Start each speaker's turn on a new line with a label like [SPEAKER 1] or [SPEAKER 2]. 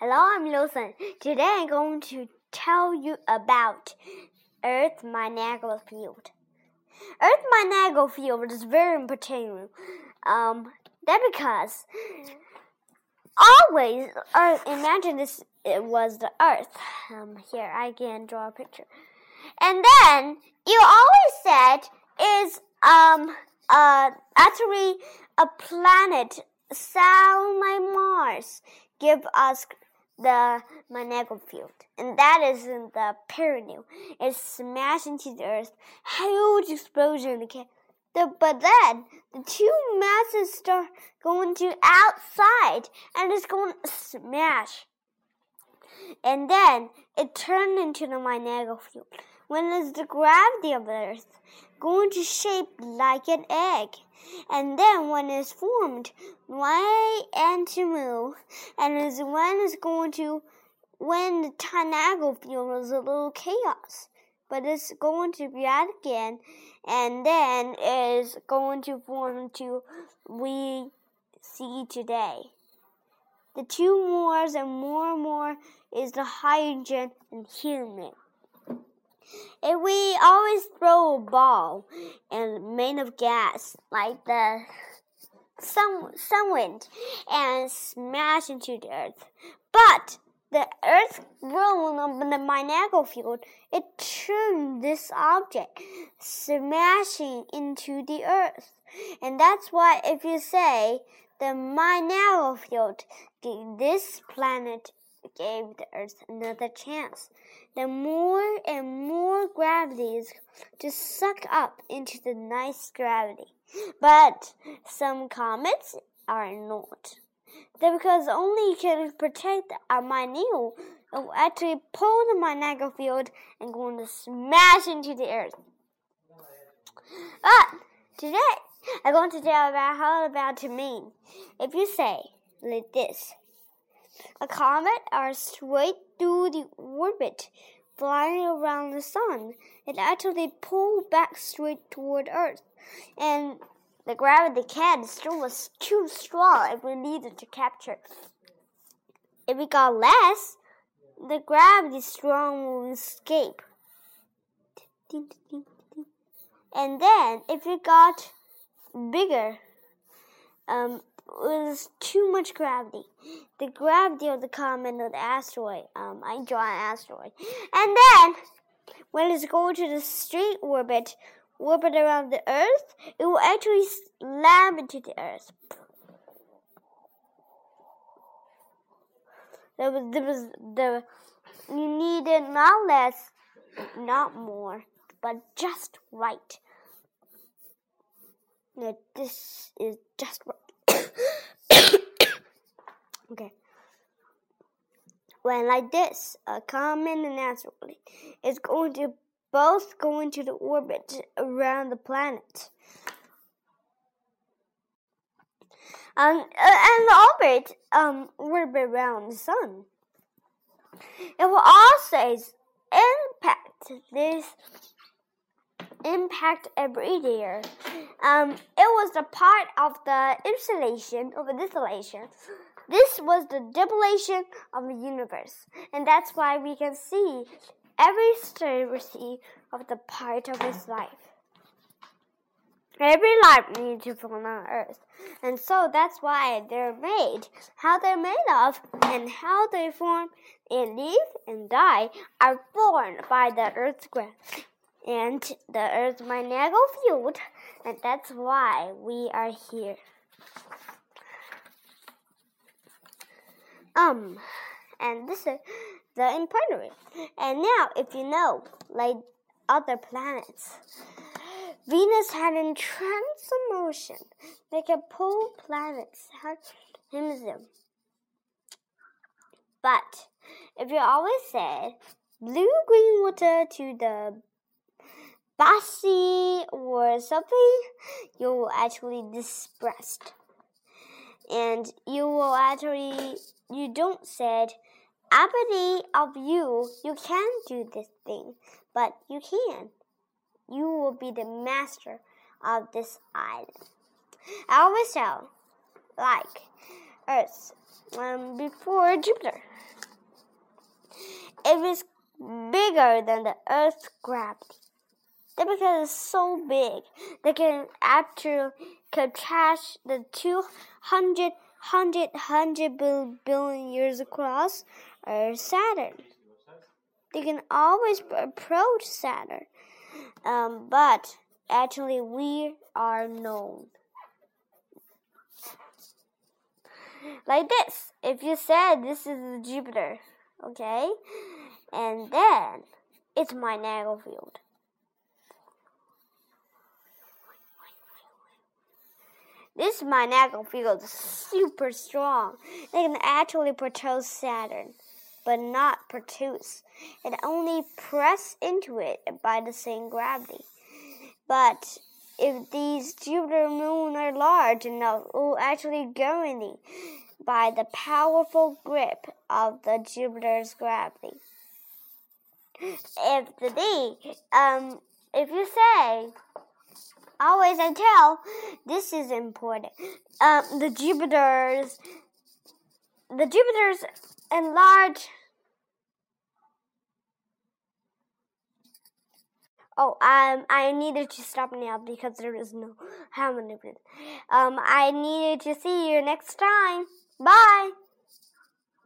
[SPEAKER 1] Hello, I'm Wilson. Today I'm going to tell you about Earth magnetic field. Earth magnetic field is very important. Um, that because always imagine this it was the Earth. Um, here I can draw a picture, and then you always said is um uh actually a planet sound like Mars give us the magnetic field, and that is in the perineum. It smashed into the earth, huge explosion. The, but then the two masses start going to outside, and it's going to smash. And then it turned into the magnetic field. When it's the gravity of earth, going to shape like an egg. And then when it's formed, why and to move, and is when it's going to when the tornado field is a little chaos. But it's going to be out again, and then is going to form to we see today. The two mores and more and more is the hydrogen and helium. If we always throw a ball and made of gas like the sun, sun wind and smash into the earth, but the earth up in the magnetic field, it turned this object smashing into the earth. And that's why if you say the magnetic field this planet gave the Earth another chance. The more and more gravity is to suck up into the nice gravity. But some comets are not. They're because only can protect our minute will actually pull the magnetic field and going to smash into the earth. But today I'm going to tell about how about to mean. If you say like this a comet are straight through the orbit, flying around the sun. It actually pulled back straight toward Earth, and the gravity can still was too strong if we needed to capture. If we got less, the gravity strong will escape. And then, if it got bigger, um, was too much gravity. The gravity of the comet of the asteroid. Um, I draw an asteroid, and then when it's going to the straight orbit, orbit around the Earth, it will actually slam into the Earth. There was, there was the you needed not less, not more, but just right. Now, this is just right. Okay. When like this, a comet and asteroid is going to both go into the orbit around the planet. And the orbit um orbit around the sun. It will also impact this impact every year. Um, it was a part of the installation of the distillation. This was the depletion of the universe, and that's why we can see every see of the part of its life. Every life needs to form on Earth, and so that's why they're made. How they're made of, and how they form and live and die are formed by the Earth's gravity and the Earth's magnetic field, and that's why we are here. Um, and this is the important. And now, if you know, like other planets, Venus had in motion. They can pull planets, him them. But if you always said blue green water to the bossy or something, you will actually depressed. And you will actually, you don't said, ability of you, you can do this thing, but you can. You will be the master of this island. I always tell, like Earth, um, before Jupiter. it is bigger than the Earth's gravity. That because it's so big, they can actually catch the 200, 100, 100 billion years across or Saturn. They can always approach Saturn, um, but actually we are known. Like this. If you said this is Jupiter, okay, and then it's my Niagara field. This magnetic field is super strong. They can actually produce Saturn, but not produce. It only press into it by the same gravity. But if these Jupiter moon are large enough, it will actually go in by the powerful grip of the Jupiter's gravity. If the D, um, if you say always until this is important. Um, the Jupiters, the Jupiters enlarge. Oh, um, I needed to stop now because there is no how many. Um, I needed to see you next time. Bye.